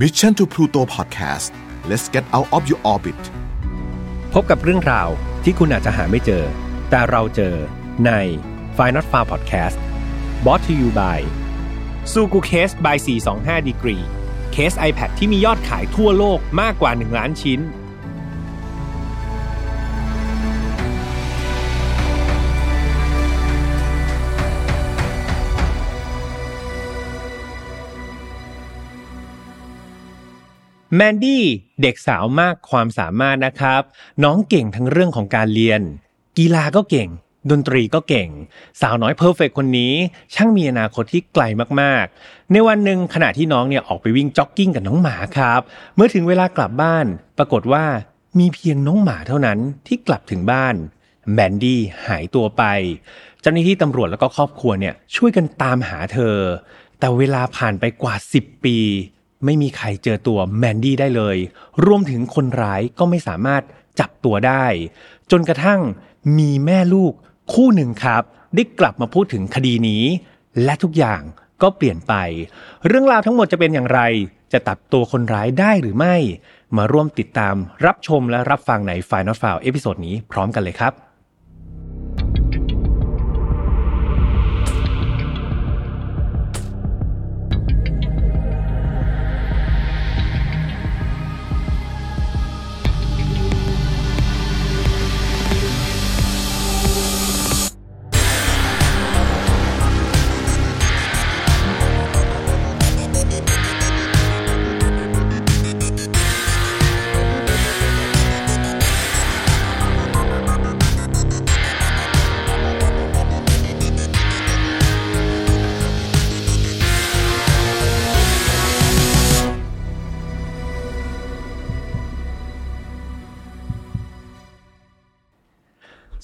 Mission to Pluto Podcast let's get out of your orbit พบกับเรื่องราวที่คุณอาจจะหาไม่เจอ แต่เราเจอใน f i n a l f a r Podcast b o t to you by ซูกูเคส by 425 degree เคส iPad ที่มียอดขายทั่วโลกมากกว่า 1 ล้านชิ้น แมนดี้เด็กสาวมากความสามารถนะครับ น้องเก่งทั้งเรื่องของการเรียน กีฬาก็เก่ง ดนตรีก็เก่ง สาวน้อย perfect คนนี้ ช่างมีอนาคตที่ไกลมากๆ ในวันหนึ่งขณะที่น้องเนี่ยออกไปวิ่งจ็อกกิ้งกับน้องหมาครับ เมื่อถึงเวลากลับบ้าน ปรากฏว่ามีเพียงน้องหมาเท่านั้นที่กลับถึงบ้านแมนดี้หายตัวไป เจ้าหน้าที่ตำรวจแล้วก็ครอบครัวเนี่ยช่วยกันตามหาเธอ แต่เวลาผ่านไปกว่า 10 ปี ไม่มีใครเจอตัวแมนดี้ได้เลย รวมถึงคนร้ายก็ไม่สามารถจับตัวได้ จนกระทั่งมีแม่ลูกคู่หนึ่งครับ ได้กลับมาพูดถึงคดีนี้ และทุกอย่างก็เปลี่ยนไป เรื่องราวทั้งหมดจะเป็นอย่างไร จะจับตัวคนร้ายได้หรือไม่ มาร่วมติดตามรับชมและรับฟังใน Final File เอพิโซดนี้พร้อมกันเลยครับ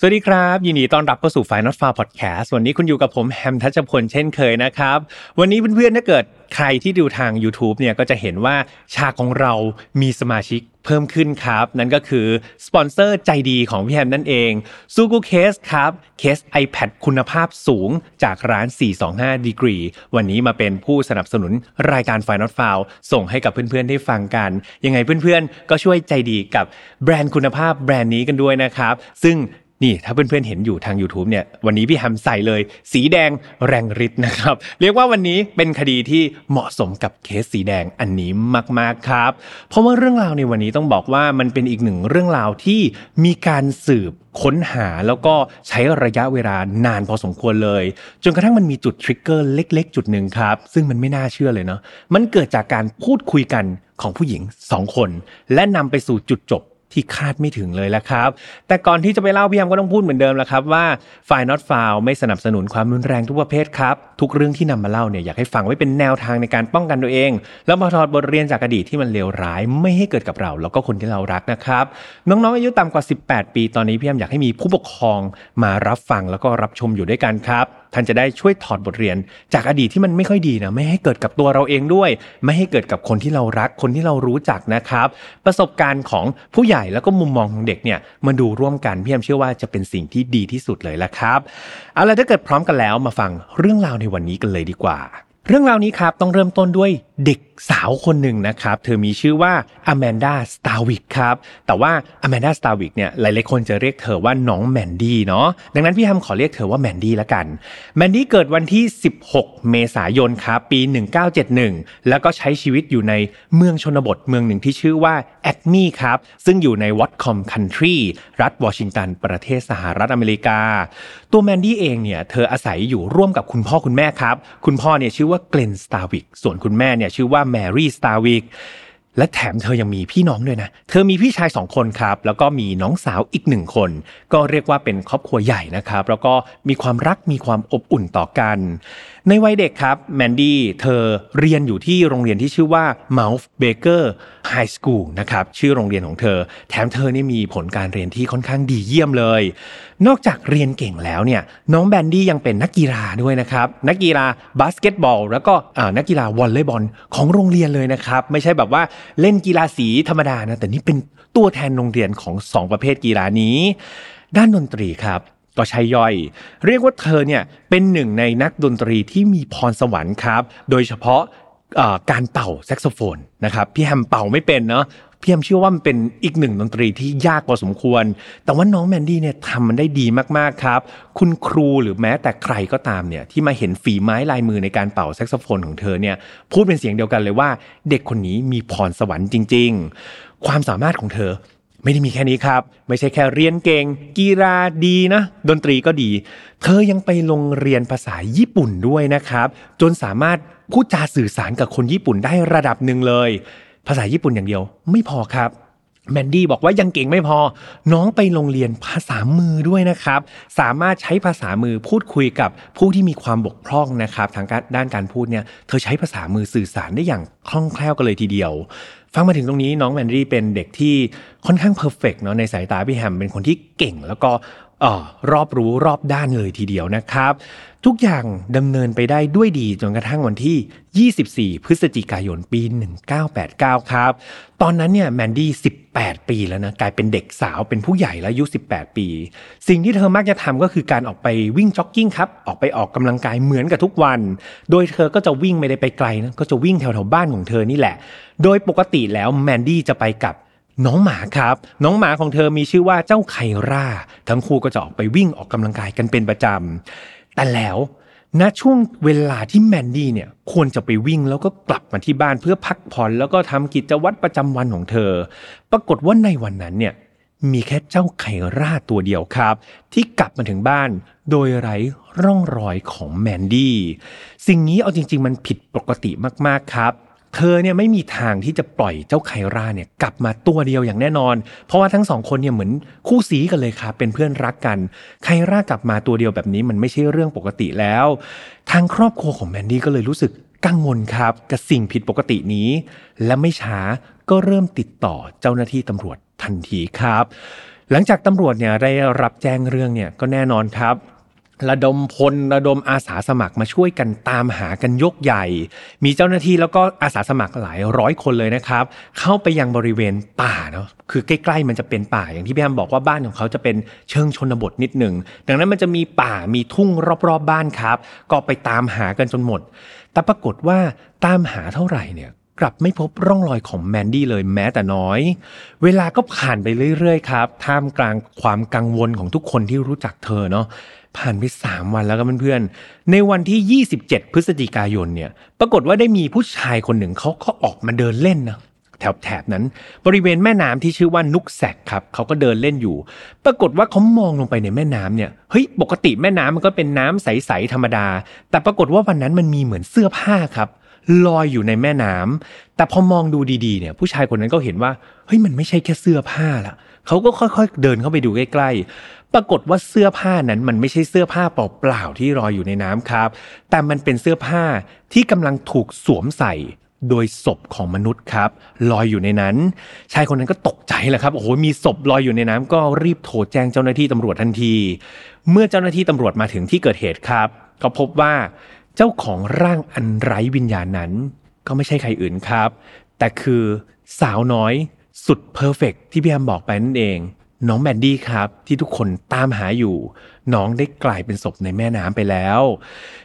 สวัสดีครับ ยินดีต้อนรับเข้าสู่ Final f a r Podcast วันนี้คุณอยู่กับผมแฮมทัชพลเช่นเคยนะครับ วันนี้เพื่อนๆถ้าเกิดใครที่ดูทาง YouTube เนี่ยก็จะเห็นว่าฉากของเรามีสมาชิกเพิ่มขึ้นครับ นั่นก็คือ สปอนเซอร์ใจดีของพี่แฮมนั่นเองซูกูเคสครับเคส iPad คุณภาพสูงจากร้าน 425 Degree วันนี้มาเป็นผู้สนับสนุนรายการ Final f i l e ส่งให้กับเพื่อนๆ ได้ฟังกัน ยังไงเพื่อนๆ ก็ช่วยใจดีกับแบรนด์คุณภาพแบรนด์นี้กันด้วยนะครับ ซึ่ง นี่ถ้าเพื่อนๆเห็นอยู่ทาง YouTube เนี่ยวันนี้พี่แฮมใส่เลย สีแดงแรงฤทธิ์นะครับ เรียกว่าวันนี้เป็นคดีที่เหมาะสมกับเคสสีแดงอันนี้มากๆครับ เพราะว่าเรื่องราวในวันนี้ต้องบอกว่ามันเป็นอีกหนึ่งเรื่องราวที่มีการสืบค้นหาแล้วก็ใช้ระยะเวลานานพอสมควรเลย จนกระทั่งมันมีจุดทริกเกอร์เล็ก ๆ จุดหนึ่งครับ ซึ่งมันไม่น่าเชื่อเลยเนาะมันเกิดจากการพูดคุยกันของผู้หญิงสองคน และนำไปสู่จุดจบ ที่คาดไม่ถึงเลยละครับ แต่ก่อนที่จะไปเล่าพี่ยามก็ต้องพูดเหมือนเดิมละครับว่าฝ่าย not f o u ไม่สนับสนุนความรุนแรงทุกประเภทครับ ทุกเรื่องที่นำมาเล่าเนี่ยอยากให้ฟังไว้เป็นแนวทางในการป้องกันตัวเอง แล้วมาถอดบทเรียนจากอดีตที่มันเลวร้าย ไม่ให้เกิดกับเรา แล้วก็คนที่เรารักนะครับ น้องๆอายุต่ำกว่า 18 ปีตอนนี้พี่ยามอยากให้มีผู้ปกครองมารับฟังแล้วก็รับชมอยู่ด้วยกันครับ ท่านจะได้ช่วยถอดบทเรียน จากอดีตที่มันไม่ค่อยดีนะไม่ให้เกิดกับตัวเราเองด้วย ไม่ให้เกิดกับคนที่เรารักคนที่เรารู้จักนะครับ ประสบการณ์ของผู้ใหญ่แล้วก็มุมมองของเด็กเนี่ยมาดูร่วมกันพี่แฮมเชื่อว่าจะเป็นสิ่งที่ดีที่สุดเลยละครับเอาล่ะถ้าเกิดพร้อมกันแล้วมาฟังเรื่องราวในวันนี้กันเลยดีกว่า เรื่องราวนี้ครับต้องเริ่มต้นด้วย เด็กสาวคนหนึ่งนะครับ เธอมีชื่อว่าอแมนดาสตาวิกครับ แต่ว่าอแมนดาสตาวิกเนี่ยหลายๆคนจะเรียกเธอว่าน้องแมนดี้เนาะ ดังนั้นพี่แฮมขอเรียกเธอว่าแมนดี้ละกัน แมนดี้เกิดวันที่ 16 เมษายนครับปี 1971 แล้วก็ใช้ชีวิตอยู่ในเมืองชนบทเมืองหนึ่งที่ชื่อว่าแอคมีครับ ซึ่งอยู่ใน Whatcom County รัฐวอชิงตัน ประเทศสหรัฐอเมริกา ตัวแมนดี้เองเนี่ยเธออาศัยอยู่ร่วมกับคุณพ่อคุณแม่ครับ คุณพ่อเนี่ยชื่อว่าเกลนสตาวิก ส่วนคุณแม่เนี่ยชื่อว่าแมรี่สตาวิก และแถมเธอยังมีพี่น้องด้วยนะ เธอมีพี่ชายสองคนครับ แล้วก็มีน้องสาวอีกหนึ่งคน ก็เรียกว่าเป็นครอบครัวใหญ่นะครับ แล้วก็มีความรักมีความอบอุ่นต่อกัน ในวัยเด็กครับแมนดี้เธอเรียนอยู่ที่โรงเรียนที่ชื่อว่า Mount Baker High School นะครับ ชื่อโรงเรียนของเธอ แถมเธอนี่มีผลการเรียนที่ค่อนข้างดีเยี่ยมเลย นอกจากเรียนเก่งแล้วเนี่ย น้องแมนดี้ยังเป็นนักกีฬาด้วยนะครับ นักกีฬาบาสเกตบอล แล้วก็อ่านักกีฬาวอลเลย์บอลของโรงเรียนเลยนะครับ ไม่ใช่แบบว่าเล่นกีฬาสีธรรมดานะแต่นี่เป็นตัวแทนโรงเรียนของสองประเภทกีฬานี้ ด้านดนตรีครับก็ใช่ย่อย เรียกว่าเธอเนี่ยเป็นหนึ่งในนักดนตรีที่มีพรสวรรค์ครับ โดยเฉพาะการเป่าแซกโซโฟนนะครับพี่แฮมเป่าไม่เป็นเนาะ พี่แฮมเชื่อว่ามันเป็นอีกหนึ่งดนตรีที่ยากพอสมควร แต่ว่าน้องแมนดี้เนี่ยทำมันได้ดีมากๆครับ คุณครูหรือแม้แต่ใครก็ตามเนี่ยที่มาเห็นฝีไม้ลายมือในการเป่าแซกโซโฟนของเธอเนี่ยพูดเป็นเสียงเดียวกันเลยว่า เด็กคนนี้มีพรสวรรค์จริง ๆ ความสามารถของเธอไม่ได้มีแค่นี้ครับ ไม่ใช่แค่เรียนเก่ง กีฬาดีนะ ดนตรีก็ดี เธอยังไปลงเรียนภาษาญี่ปุ่นด้วยนะครับ จนสามารถพูดจาสื่อสารกับคนญี่ปุ่นได้ระดับหนึ่งเลย ภาษาญี่ปุ่นอย่างเดียว ไม่พอครับแมนดี้บอกว่ายังเก่งไม่พอ น้องไปโรงเรียนภาษามือด้วยนะครับ สามารถใช้ภาษามือพูดคุยกับผู้ที่มีความบกพร่องนะครับ ทางด้านการพูดเนี่ยเธอใช้ภาษามือสื่อสารได้อย่างคล่องแคล่วกันเลยทีเดียว ฟังมาถึงตรงนี้น้องแมนดี้เป็นเด็กที่ค่อนข้าง perfect เนาะในสายตาพี่แฮมเป็นคนที่เก่ง แล้วก็ รอบรู้รอบด้านเลยทีเดียวนะครับ ทุกอย่างดำเนินไปได้ด้วยดีจนกระทั่งวันที่ 24 พฤศจิกายนปี 1989 ครับ ตอนนั้นเนี่ยแมนดี้ 18 ปีแล้วนะกลายเป็นเด็กสาวเป็นผู้ใหญ่แล้วอายุ 18 ปี สิ่งที่เธอมักจะทำก็คือการออกไปวิ่งจ็อกกิ้งครับ ออกไปออกกำลังกายเหมือนกับทุกวัน โดยเธอก็จะวิ่งไม่ได้ไปไกลนะก็จะวิ่งแถวๆบ้านของเธอนี่แหละ โดยปกติแล้วแมนดี้จะไปกับ น้องหมาครับ น้องหมาของเธอมีชื่อว่าเจ้าไคร่า ทั้งคู่ก็จะออกไปวิ่งออกกำลังกายกันเป็นประจำ แต่แล้วณช่วงเวลาที่แมนดี้เนี่ยควรจะไปวิ่งแล้วก็กลับมาที่บ้านเพื่อพักผ่อนแล้วก็ทำกิจวัตรประจำวันของเธอ ปรากฏว่าในวันนั้นเนี่ยมีแค่เจ้าไคร่าตัวเดียวครับ ที่กลับมาถึงบ้านโดยไร้ร่องรอยของแมนดี้สิ่งนี้เอาจริง ๆ มันผิดปกติมากๆครับ เธอเนี่ยไม่มีทางที่จะปล่อยเจ้าไคราเนี่ยกลับมาตัวเดียวอย่างแน่นอน เพราะว่าทั้งสองคนเนี่ยเหมือนคู่สีกันเลยครับเป็นเพื่อนรักกัน ไคร่ากลับมาตัวเดียวแบบนี้มันไม่ใช่เรื่องปกติแล้ว ทางครอบครัวของแมนดี้ก็เลยรู้สึกกังวลครับกับสิ่งผิดปกตินี้ และไม่ช้าก็เริ่มติดต่อเจ้าหน้าที่ตำรวจทันทีครับ หลังจากตำรวจเนี่ยได้รับแจ้งเรื่องเนี่ยก็แน่นอนครับ ระดมพลระดมอาสาสมัครมาช่วยกันตามหากันยกใหญ่ มีเจ้าหน้าที่แล้วก็อาสาสมัครหลายร้อยคนเลยนะครับ เข้าไปยังบริเวณป่าเนาะคือใกล้ๆมันจะเป็นป่าอย่างที่พี่แอมบอกว่าบ้านของเขาจะเป็นเชิงชนบทนิดหนึ่งดังนั้นมันจะมีป่ามีทุ่งรอบๆบ้านครับ ก็ไปตามหากันจนหมด แต่ปรากฏว่าตามหาเท่าไหร่เนี่ยกลับไม่พบร่องรอยของแมนดี้เลยแม้แต่น้อย เวลาก็ผ่านไปเรื่อยๆครับ ท่ามกลางความกังวลของทุกคนที่รู้จักเธอเนาะ ผ่านไป 3 วันแล้วก็เพื่อนๆ ในวันที่ 27 พฤศจิกายนเนี่ย ปรากฏว่าได้มีผู้ชายคนหนึ่งเขาก็ออกมาเดินเล่นนะแถบแถบนั้น บริเวณแม่น้ำที่ชื่อว่านุกแสกครับเขาก็เดินเล่นอยู่ ปรากฏว่าเขามองลงไปในแม่น้ำเนี่ยเฮ้ยปกติแม่น้ำมันก็เป็นน้ำใสๆธรรมดา แต่ปรากฏว่าวันนั้นมันมีเหมือนเสื้อผ้าครับลอยอยู่ในแม่น้ำแต่พอมองดูดีๆเนี่ย ผู้ชายคนนั้นก็เห็นว่าเฮ้ยมันไม่ใช่แค่เสื้อผ้าละเขาก็ค่อยๆ เดินเข้าไปดูใกล้ ปรากฏว่าเสื้อผ้านั้นมันไม่ใช่เสื้อผ้าเปล่าๆที่ลอยอยู่ในน้ำครับ แต่มันเป็นเสื้อผ้าที่กำลังถูกสวมใส่โดยศพของมนุษย์ครับลอยอยู่ในนั้น ชายคนนั้นก็ตกใจแหละครับโอ้โหมีศพลอยอยู่ในน้ำก็รีบโทรแจ้งเจ้าหน้าที่ตำรวจทันที เมื่อเจ้าหน้าที่ตำรวจมาถึงที่เกิดเหตุครับก็พบว่าเจ้าของร่างอันไร้วิญญาณนั้น ก็ไม่ใช่ใครอื่นครับ แต่คือสาวน้อยสุด perfect ที่พี่แอมบอกไปนั่นเอง น้องแมนดี้ครับ ที่ทุกคนตามหาอยู่ น้องได้กลายเป็นศพในแม่น้ำไปแล้ว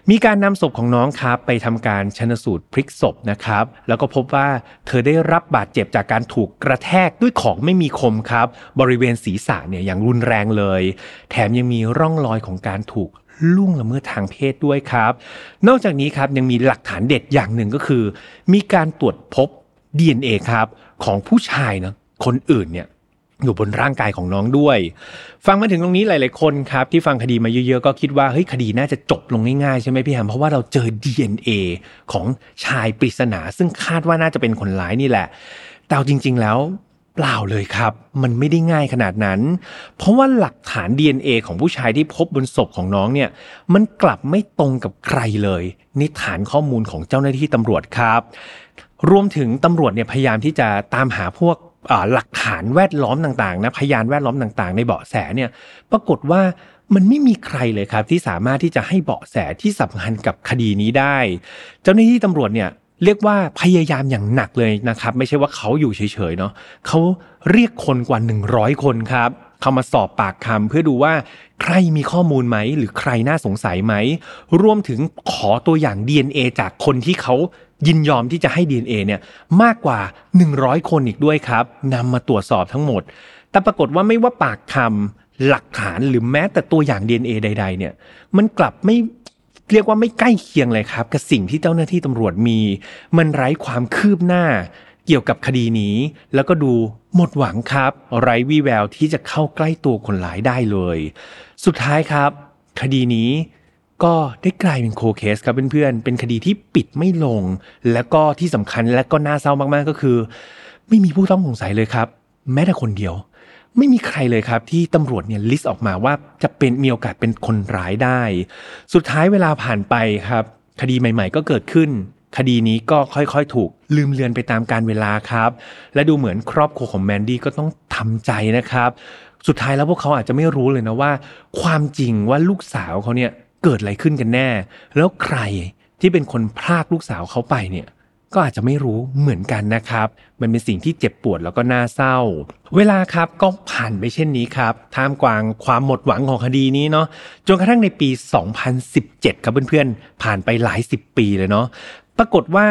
มีการนำศพของน้องครับ ไปทำการชันสูตรพลิกศพนะครับ แล้วก็พบว่าเธอได้รับบาดเจ็บจากการถูกกระแทกด้วยของไม่มีคมครับ บริเวณศีรษะเนี่ยอย่างรุนแรงเลย แถมยังมีร่องรอยของการถูกล่วงละเมิดทางเพศด้วยครับ นอกจากนี้ครับยังมีหลักฐานเด็ดอย่างหนึ่งก็คือ มีการตรวจพบ DNA ครับ ของผู้ชายนะคนอื่นเนี่ย อยู่บนร่างกายของน้องด้วย ฟังมาถึงตรงนี้หลาย ๆ คนครับที่ฟังคดีมาเยอะ ๆ ก็คิดว่าเฮ้ยคดีน่าจะจบลงง่าย ๆ ใช่ไหมพี่แฮมเพราะว่าเราเจอ DNA ของชายปริศนา ซึ่งคาดว่าน่าจะเป็นคนร้ายนี่แหละ แต่จริง ๆ แล้วเปล่าเลยครับ มันไม่ได้ง่ายขนาดนั้น เพราะว่าหลักฐาน DNA ของผู้ชายที่พบบนศพของน้องเนี่ย มันกลับไม่ตรงกับใครเลยในฐานข้อมูลของเจ้าหน้าที่ตำรวจครับ รวมถึงตำรวจเนี่ยพยายามที่จะตามหาพวก หลักฐานแวดล้อมต่างๆนะพยานแวดล้อมต่างๆ ในเบาะแสเนี่ยปรากฏว่ามันไม่มีใครเลยครับ ที่สามารถที่จะให้เบาะแสที่สำคัญกับคดีนี้ได้ เจ้าหน้าที่ตำรวจเนี่ยเรียกว่าพยายามอย่างหนักเลยนะครับ ไม่ใช่ว่าเขาอยู่เฉยๆเนาะเขาเรียกคนกว่า 100 คนครับเข้ามาสอบปากคำเพื่อดูว่าใครมีข้อมูลไหม หรือใครน่าสงสัยไหม รวมถึงขอตัวอย่าง DNA จากคนที่เขา ยินยอมที่จะให้ DNA เนี่ยมากกว่า 100 คนอีกด้วยครับนำมาตรวจสอบทั้งหมด แต่ปรากฏว่าไม่ว่าปากคำหลักฐานหรือแม้แต่ตัวอย่าง DNA ใด ๆ เนี่ย มันกลับไม่เรียกว่าไม่ใกล้เคียงเลยครับกับสิ่งที่เจ้าหน้าที่ตำรวจมี มันไร้ความคืบหน้าเกี่ยวกับคดีนี้ แล้วก็ดูหมดหวังครับ ไร้วี่แววที่จะเข้าใกล้ตัวคนร้ายได้เลย สุดท้ายครับ คดีนี้ ก็ได้กลายเป็นโคเคสครับเพื่อนๆ เป็นคดีที่ปิดไม่ลง แล้วก็ที่สำคัญและก็น่าเศร้ามากๆก็คือ ไม่มีผู้ต้องสงสัยเลยครับ แม้แต่คนเดียว ไม่มีใครเลยครับที่ตำรวจเนี่ย list ออกมาว่าจะเป็นมีโอกาสเป็นคนร้ายได้ สุดท้ายเวลาผ่านไปครับ คดีใหม่ๆ ก็เกิดขึ้น คดีนี้ก็ค่อยๆ ถูกลืมเลือนไปตามกาลเวลาครับ และดูเหมือนครอบครัวของแมนดี้ก็ต้องทำใจนะครับ สุดท้ายแล้วพวกเขาอาจจะไม่รู้เลยนะว่า ความจริงว่าลูกสาวเขาเนี่ย เกิดอะไรขึ้นกันแน่ แล้วใครที่เป็นคนพรากลูกสาวเขาไปเนี่ยก็อาจจะไม่รู้เหมือนกันนะครับ มันเป็นสิ่งที่เจ็บปวดแล้วก็น่าเศร้า เวลาครับก็ผ่านไปเช่นนี้ครับ ท่ามกลางความหมดหวังของคดีนี้เนาะ จนกระทั่งในปี 2017 ครับเพื่อนๆ ผ่านไปหลายสิบปีเลยเนาะ ปรากฏว่า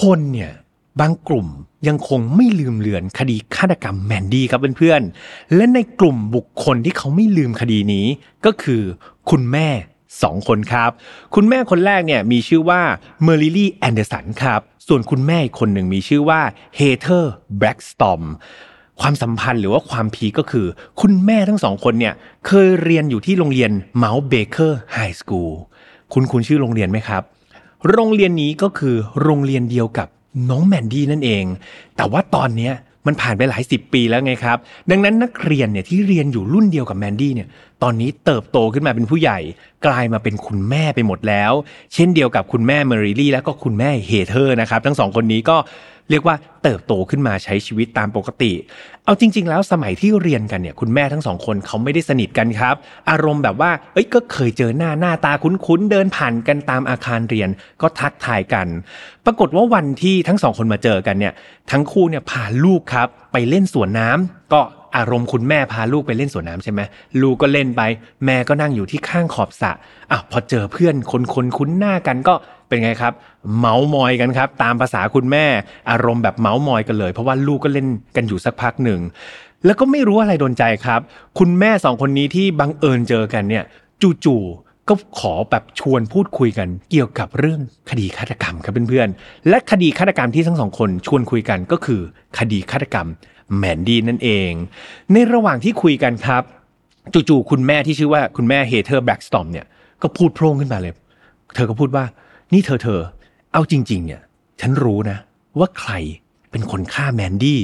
คนเนี่ยบางกลุ่มยังคงไม่ลืมเลือนคดีฆาตกรรมแมนดี้ครับเพื่อนๆ และในกลุ่มบุคคลที่เขาไม่ลืมคดีนี้ ก็คือคุณแม่ สองคนครับ คุณแม่คนแรกเนี่ยมีชื่อว่าเมอร์ริลี่แอนเดอร์สันครับ ส่วนคุณแม่อีกคนหนึ่งมีชื่อว่าเฮเธอร์แบล็กสตอมความสัมพันธ์หรือว่าความ peak็คือ คุณแม่ทั้งสองคนเนี่ยเคยเรียนอยู่ที่โรงเรียน Mount Baker High School คุ้นๆชื่อโรงเรียนไหมครับ โรงเรียนนี้ก็คือโรงเรียนเดียวกับน้องแมนดี้นั่นเอง แต่ว่าตอนเนี้ยมันผ่านไปหลายสิบปีแล้วไงครับ ดังนั้นนักเรียนเนี่ยที่เรียนอยู่รุ่นเดียวกับแมนดี้เนี่ย ตอนนี้เติบโตขึ้นมาเป็นผู้ใหญ่ กลายมาเป็นคุณแม่ไปหมดแล้ว เช่นเดียวกับคุณแม่เมอริลี่และก็คุณแม่เฮเธอร์นะครับ ทั้งสองคนนี้ก็เรียกว่าเติบโตขึ้นมาใช้ชีวิตตามปกติ เอาจริง ๆ แล้วสมัยที่เรียนกันเนี่ยคุณแม่ทั้งสองคนเขาไม่ได้สนิทกันครับ อารมณ์แบบว่า เอ้ยก็เคยเจอหน้าหน้าตาคุ้นๆเดินผ่านกันตามอาคารเรียนก็ทักทายกัน ปรากฏว่าวันที่ทั้งสองคนมาเจอกันเนี่ยทั้งคู่เนี่ยพาลูกครับไปเล่นสวนน้ำก็ อารมณ์คุณแม่พาลูกไปเล่นสวนน้ำใช่ไหมลูกก็เล่นไป แม่ก็นั่งอยู่ที่ข้างขอบสระอะพอเจอเพื่อนคนคนคุ้นหน้ากันก็เป็นไงครับ เมาส์มอยกันครับ ตามภาษาคุณแม่ อารมณ์แบบเมาส์มอยกันเลย เพราะว่าลูกก็เล่นกันอยู่สักพักหนึ่งแล้วก็ไม่รู้อะไรโดนใจครับ คุณแม่สองคนนี้ที่บังเอิญเจอกันเนี่ย จู่ๆก็ขอแบบชวนพูดคุยกัน เกี่ยวกับเรื่องคดีฆาตกรรมครับเพื่อนๆและคดีฆาตกรรมที่ทั้งสองคนชวนคุยกันก็คือ คดีฆาตกรรม แมนดี้นั่นเอง ในระหว่างที่คุยกันครับ จู่ๆคุณแม่ที่ชื่อว่าคุณแม่เฮเธอร์แบล็กสตอมเนี่ยก็พูดโพล่งขึ้นมาเลย เธอก็พูดว่า นี่เธอเธอ เอาจริง ๆ เนี่ย ฉันรู้นะ ว่าใครเป็นคนฆ่าแมนดี้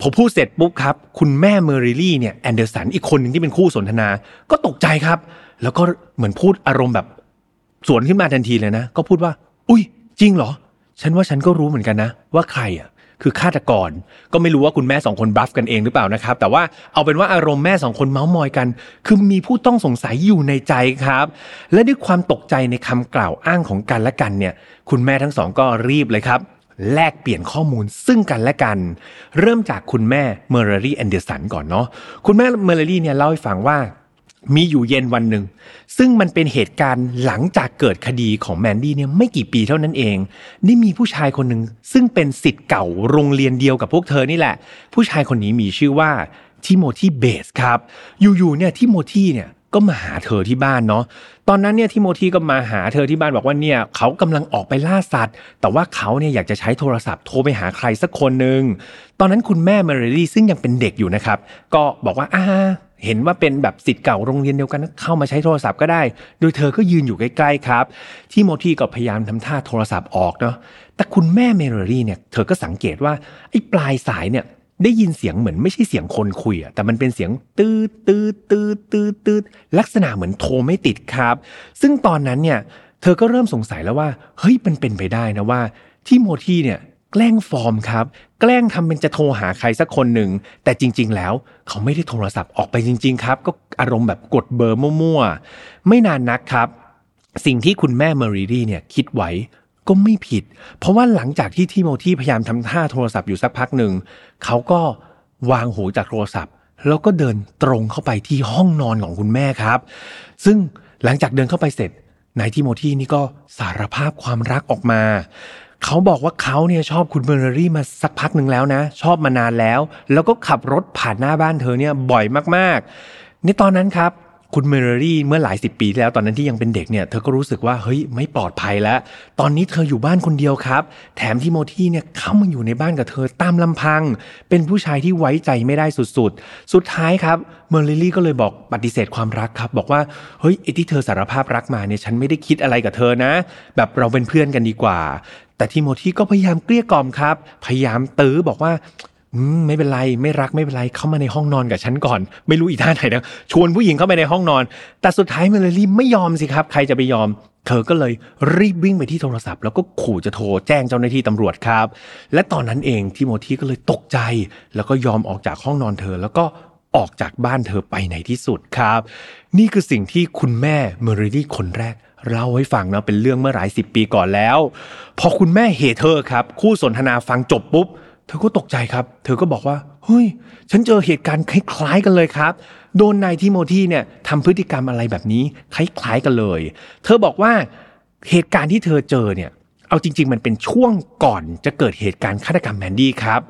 พอพูดเสร็จปุ๊บครับ คุณแม่เมอร์ริลี่เนี่ยแอนเดอร์สันอีกคนหนึ่งที่เป็นคู่สนทนา ก็ตกใจครับ แล้วก็เหมือนพูดอารมณ์แบบสวนขึ้นมาทันทีเลยนะ ก็พูดว่า อุ้ยจริงเหรอ ฉันว่าฉันก็รู้เหมือนกันนะ ว่าใครอะ คือฆาตกร ก็ไม่รู้ว่าคุณแม่สองคนบัฟกันเองหรือเปล่านะครับ แต่ว่าเอาเป็นว่าอารมณ์แม่สองคนเมาส์มอยกัน คือมีผู้ต้องสงสัยอยู่ในใจครับ และด้วยความตกใจในคำกล่าวอ้างของกันและกันเนี่ย คุณแม่ทั้งสองก็รีบเลยครับแลกเปลี่ยนข้อมูลซึ่งกันและกัน เริ่มจากคุณแม่เมอร์ริลี่แอนเดอร์สันก่อนเนาะคุณแม่เมอร์รี่เนี่ยเล่าให้ฟังว่า มีอยู่เย็นวันหนึ่ง ซึ่งมันเป็นเหตุการณ์หลังจากเกิดคดีของแมนดี้เนี่ยไม่กี่ปีเท่านั้นเองได้มีผู้ชายคนหนึ่งซึ่งเป็นสิทธิ์เก่าโรงเรียนเดียวกับพวกเธอนี่แหละ ผู้ชายคนนี้มีชื่อว่าทิโมธีเบสครับ อยู่ๆเนี่ยทิโมธีเนี่ยก็มาหาเธอที่บ้านเนาะ ตอนนั้นเนี่ยทิโมธีก็มาหาเธอที่บ้านบอกว่าเนี่ยเขากำลังออกไปล่าสัตว์ แต่ว่าเขาเนี่ยอยากจะใช้โทรศัพท์โทรไปหาใครสักคนหนึ่ง ตอนนั้นคุณแม่เมอร์รี่ซึ่งยังเป็นเด็กอยู่นะครับ ก็บอกว่าอ่า เห็นว่าเป็นแบบสิทธิ์เก่าโรงเรียนเดียวกันเข้ามาใช้โทรศัพท์ก็ได้ โดยเธอก็ยืนอยู่ใกล้ๆครับ ที่โมทีก็พยายามทำท่าโทรศัพท์ออกเนาะแต่คุณแม่เมโรรี่เนี่ยเธอก็สังเกตว่าไอ้ปลายสายเนี่ยได้ยินเสียงเหมือนไม่ใช่เสียงคนคุยอะแต่มันเป็นเสียงตืดตืดตืดตืดตืดลักษณะเหมือนโทรไม่ติดครับ ซึ่งตอนนั้นเนี่ยเธอก็เริ่มสงสัยแล้วว่า เฮ้ยมันเป็นไปได้นะว่า ที่โมทีเนี่ย แกล้งฟอร์มครับ แกล้งทำเป็นจะโทรหาใครสักคนหนึ่ง แต่จริง ๆ แล้วเขาไม่ได้โทรศัพท์ออกไปจริง ๆ ครับ ก็อารมณ์แบบกดเบอร์มั่วๆ ไม่นานนักครับ สิ่งที่คุณแม่เมอรีรี่เนี่ยคิดไว้ก็ไม่ผิด เพราะว่าหลังจากที่ทิโมธีพยายามทำท่าโทรศัพท์อยู่สักพักหนึ่ง เขาก็วางหูจากโทรศัพท์ แล้วก็เดินตรงเข้าไปที่ห้องนอนของคุณแม่ครับ ซึ่งหลังจากเดินเข้าไปเสร็จนายทิโมธีนี่ก็สารภาพความรักออกมา เขาบอกว่าเขาเนี่ยชอบคุณเมอร์เรี่มาสักพักหนึ่งแล้วนะ ชอบมานานแล้ว แล้วก็ขับรถผ่านหน้าบ้านเธอเนี่ยบ่อยมากๆในตอนนั้นครับคุณเมอร์รี่เมื่อหลายสิบปีที่แล้วตอนนั้นที่ยังเป็นเด็กเนี่ยเธอก็รู้สึกว่าเฮ้ยไม่ปลอดภัยแล้ว ตอนนี้เธออยู่บ้านคนเดียวครับ แถมทิโมธีเนี่ยเข้ามาอยู่ในบ้านกับเธอตามลำพัง เป็นผู้ชายที่ไว้ใจไม่ได้สุดๆ สุดท้ายครับเมอร์รี่ก็เลยบอกปฏิเสธความรักครับ บอกว่าเฮ้ยไอ้ที่เธอสารภาพรักมาเนี่ยฉันไม่ได้คิดอะไรกับเธอนะ แบบเราเป็นเพื่อนกันดีกว่า แต่ทิโมธีก็พยายามเกลี้ยกล่อมครับ พยายามตื้อบอกว่าอมไม่เป็นไรไม่รักไม่เป็นไรเข้ามาในห้องนอนกับฉันก่อน ไม่รู้อีท่าไหนนะชวนผู้หญิงเข้าไปในห้องนอน แต่สุดท้ายเมลลี่ไม่ยอมสิครับ ใครจะไปยอม เธอก็เลยรีบวิ่งไปที่โทรศัพท์ แล้วก็ขู่จะโทรแจ้งเจ้าหน้าที่ตำรวจครับ และตอนนั้นเองทิโมธีก็เลยตกใจ แล้วก็ยอมออกจากห้องนอนเธอ แล้วก็ออกจากบ้านเธอไปในที่สุดครับ นี่คือสิ่งที่คุณแม่เมอริลี่คนแรก เล่าให้ฟังนะเป็นเรื่องเมื่อหลายสิบปีก่อนแล้ว พอคุณแม่เฮเธอครับ คู่สนทนาฟังจบปุ๊บ เธอก็ตกใจครับ เธอก็บอกว่าเฮ้ย ฉันเจอเหตุการณ์คล้ายๆกันเลยครับ โดนนายทิโมธีเนี่ยทำพฤติกรรมอะไรแบบนี้คล้ายๆกันเลย เธอบอกว่าเหตุการณ์ที่เธอเจอเนี่ยเอาจริง ๆ มันเป็นช่วงก่อนจะเกิดเหตุการณ์ฆาตกรรมแมนดี้ครับ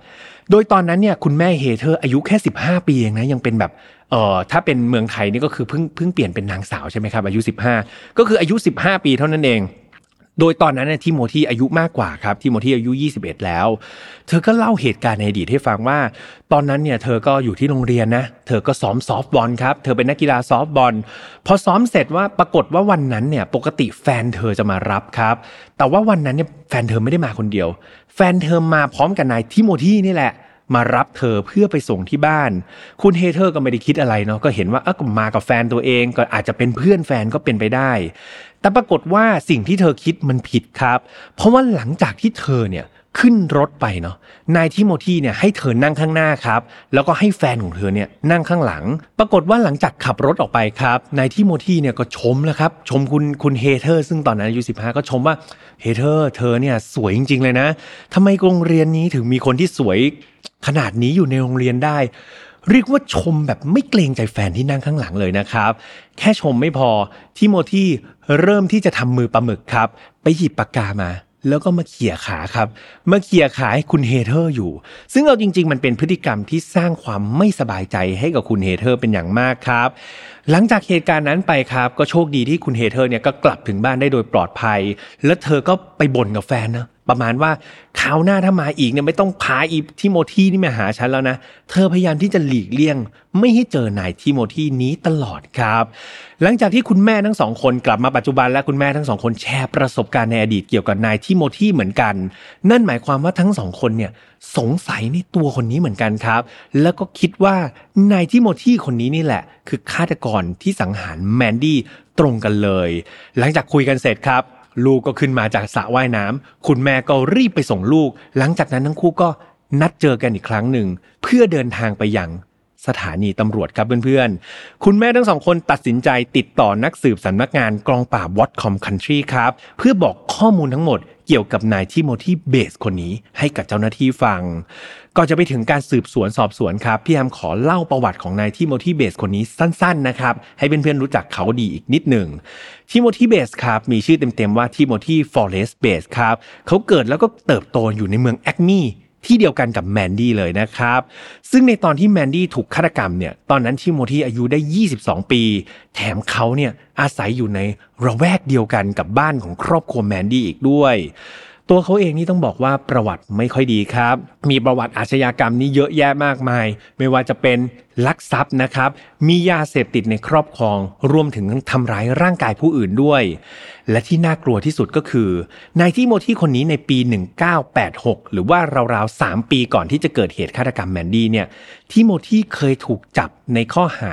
โดยตอนนั้นเนี่ยคุณแม่เฮเธอร์อายุแค่ 15 ปีเองนะยังเป็นแบบ เอ่อถ้าเป็นเมืองไทยนี่ก็คือเพิ่งเพิ่งเปลี่ยนเป็นนางสาวใช่ไหมครับอายุ 15 ก็คืออายุ 15 ปีเท่านั้นเอง โดยตอนนั้นเนยทิโมธีอายุมากกว่าครับทิโมธีอายุ 21 แล้ว เธอก็เล่าเหตุการณ์ในอดีตให้ฟังว่า ตอนนั้นเนี่ยเธอก็อยู่ที่โรงเรียนนะ เธอก็ซ้อมซอฟต์บอลครับ เธอเป็นนักกีฬาซอฟต์บอลพอซ้อมเสร็จว่าปรากฏว่าวันนั้นเนี่ยปกติแฟนเธอจะมารับครับ แต่ว่าวันนั้นเนี่ยแฟนเธอไม่ได้มาคนเดียว แฟนเธอมาพร้อมกับนายทิโมธีนี่แหละ มารับเธอเพื่อไปส่งที่บ้าน คุณเฮเธอร์ก็ไม่ได้คิดอะไรเนาะก็เห็นว่าเออก็มากับแฟนตัวเองก็อาจจะเป็นเพื่อนแฟนก็เป็นไปได้ แต่ปรากฏว่าสิ่งที่เธอคิดมันผิดครับ เพราะว่าหลังจากที่เธอเนี่ย ขึ้นรถไปเนาะนายทิโมธีเนี่ยให้เธอนั่งข้างหน้าครับ แล้วก็ให้แฟนของเธอเนี่ยนั่งข้างหลัง ปรากฏว่าหลังจากขับรถออกไปครับนายทิโมธีเนี่ยก็ชมแล้วครับ ชมคุณคุณเฮเธอร์ ซึ่งตอนนั้นอายุ15 ก็ชมว่าเฮเธอร์เธอเนี่ยสวยจริง ๆ เลยนะทำไมโรงเรียนนี้ถึงมีคนที่สวยขนาดนี้อยู่ในโรงเรียนได้ เรียกว่าชมแบบไม่เกรงใจแฟนที่นั่งข้างหลังเลยนะครับ แค่ชมไม่พอทิโมธีเริ่มที่จะทำมือปลาหมึกครับ ไปหยิบปากกามา แล้วก็มาเขี่ยขาครับมาเขี่ยขาให้คุณเฮเธอร์อยู่ ซึ่งเอาจริง ๆ มันเป็นพฤติกรรมที่สร้างความไม่สบายใจให้กับคุณเฮเธอร์เป็นอย่างมากครับ หลังจากเหตุการณ์นั้นไปครับก็โชคดีที่คุณเฮเธอร์เนี่ยก็กลับถึงบ้านได้โดยปลอดภัย แล้วเธอก็ไปบ่นกับแฟนนะประมาณว่าคราวหน้าถ้ามาอีกเนี่ยไม่ต้องพาอีทิโมธีนี่มาหาฉันแล้วนะ เธอพยายามที่จะหลีกเลี่ยง ไม่ให้เจอนายทิโมธีนี้ตลอดครับ หลังจากที่คุณแม่ทั้งสองคนกลับมาปัจจุบันและคุณแม่ทั้งสองคนแชร์ประสบการณ์ในอดีตเกี่ยวกับนายทิโมธีเหมือนกัน นั่นหมายความว่าทั้งสองคนเนี่ยสงสัยในตัวคนนี้เหมือนกันครับ แล้วก็คิดว่านายทิโมธีคนนี้นี่แหละ คือฆาตกรที่สังหารแมนดี้ตรงกันเลย หลังจากคุยกันเสร็จครับ ลูกก็ขึ้นมาจากสระว่ายน้ำคุณแม่ก็รีบไปส่งลูก หลังจากนั้นทั้งคู่ก็นัดเจอกันอีกครั้งหนึ่ง เพื่อเดินทางไปยังสถานีตำรวจครับเพื่อนๆ คุณแม่ทั้งสองคนตัดสินใจติดต่อนักสืบสำนักงานกองปราบวอตคอมคันทรีครับ เพื่อบอกข้อมูลทั้งหมดเกี่ยวกับนายทิโมธีเบสคนนี้ให้กับเจ้าหน้าที่ฟัง ก่อนจะไปถึงการสืบสวนสอบสวนครับพี่แอมขอเล่าประวัติของนายทิโมธีเบสคนนี้สั้นๆนะครับให้เพื่อนๆรู้จักเขาดีอีกนิดหนึ่งทิโมธีเบสครับมีชื่อเต็มๆว่าทิโมธีฟอเรสเบสครับเขาเกิดแล้วก็เติบโตอยู่ในเมืองแอคมีที่เดียวกันกับแมนดี้เลยนะครับ ซึ่งในตอนที่แมนดี้ถูกฆาตกรรมเนี่ย ตอนนั้นทิโมธีอายุได้ 22 ปี แถมเขาเนี่ยอาศัยอยู่ในระแวกเดียวกันกับบ้านของครอบครัวแมนดี้อีกด้วย ตัวเขาเองนี่ต้องบอกว่าประวัติไม่ค่อยดีครับ มีประวัติอาชญากรรมนี่เยอะแยะมากมาย ไม่ว่าจะเป็นลักทรัพย์นะครับ มียาเสพติดในครอบครอง รวมถึงทำร้ายร่างกายผู้อื่นด้วย และที่น่ากลัวที่สุดก็คือนายทิโมธีคนนี้ในปี 1986 หรือว่าราวๆ 3 ปีก่อนที่จะเกิดเหตุฆาตกรรมแมนดี้เนี่ยทิโมธีเคยถูกจับในข้อหา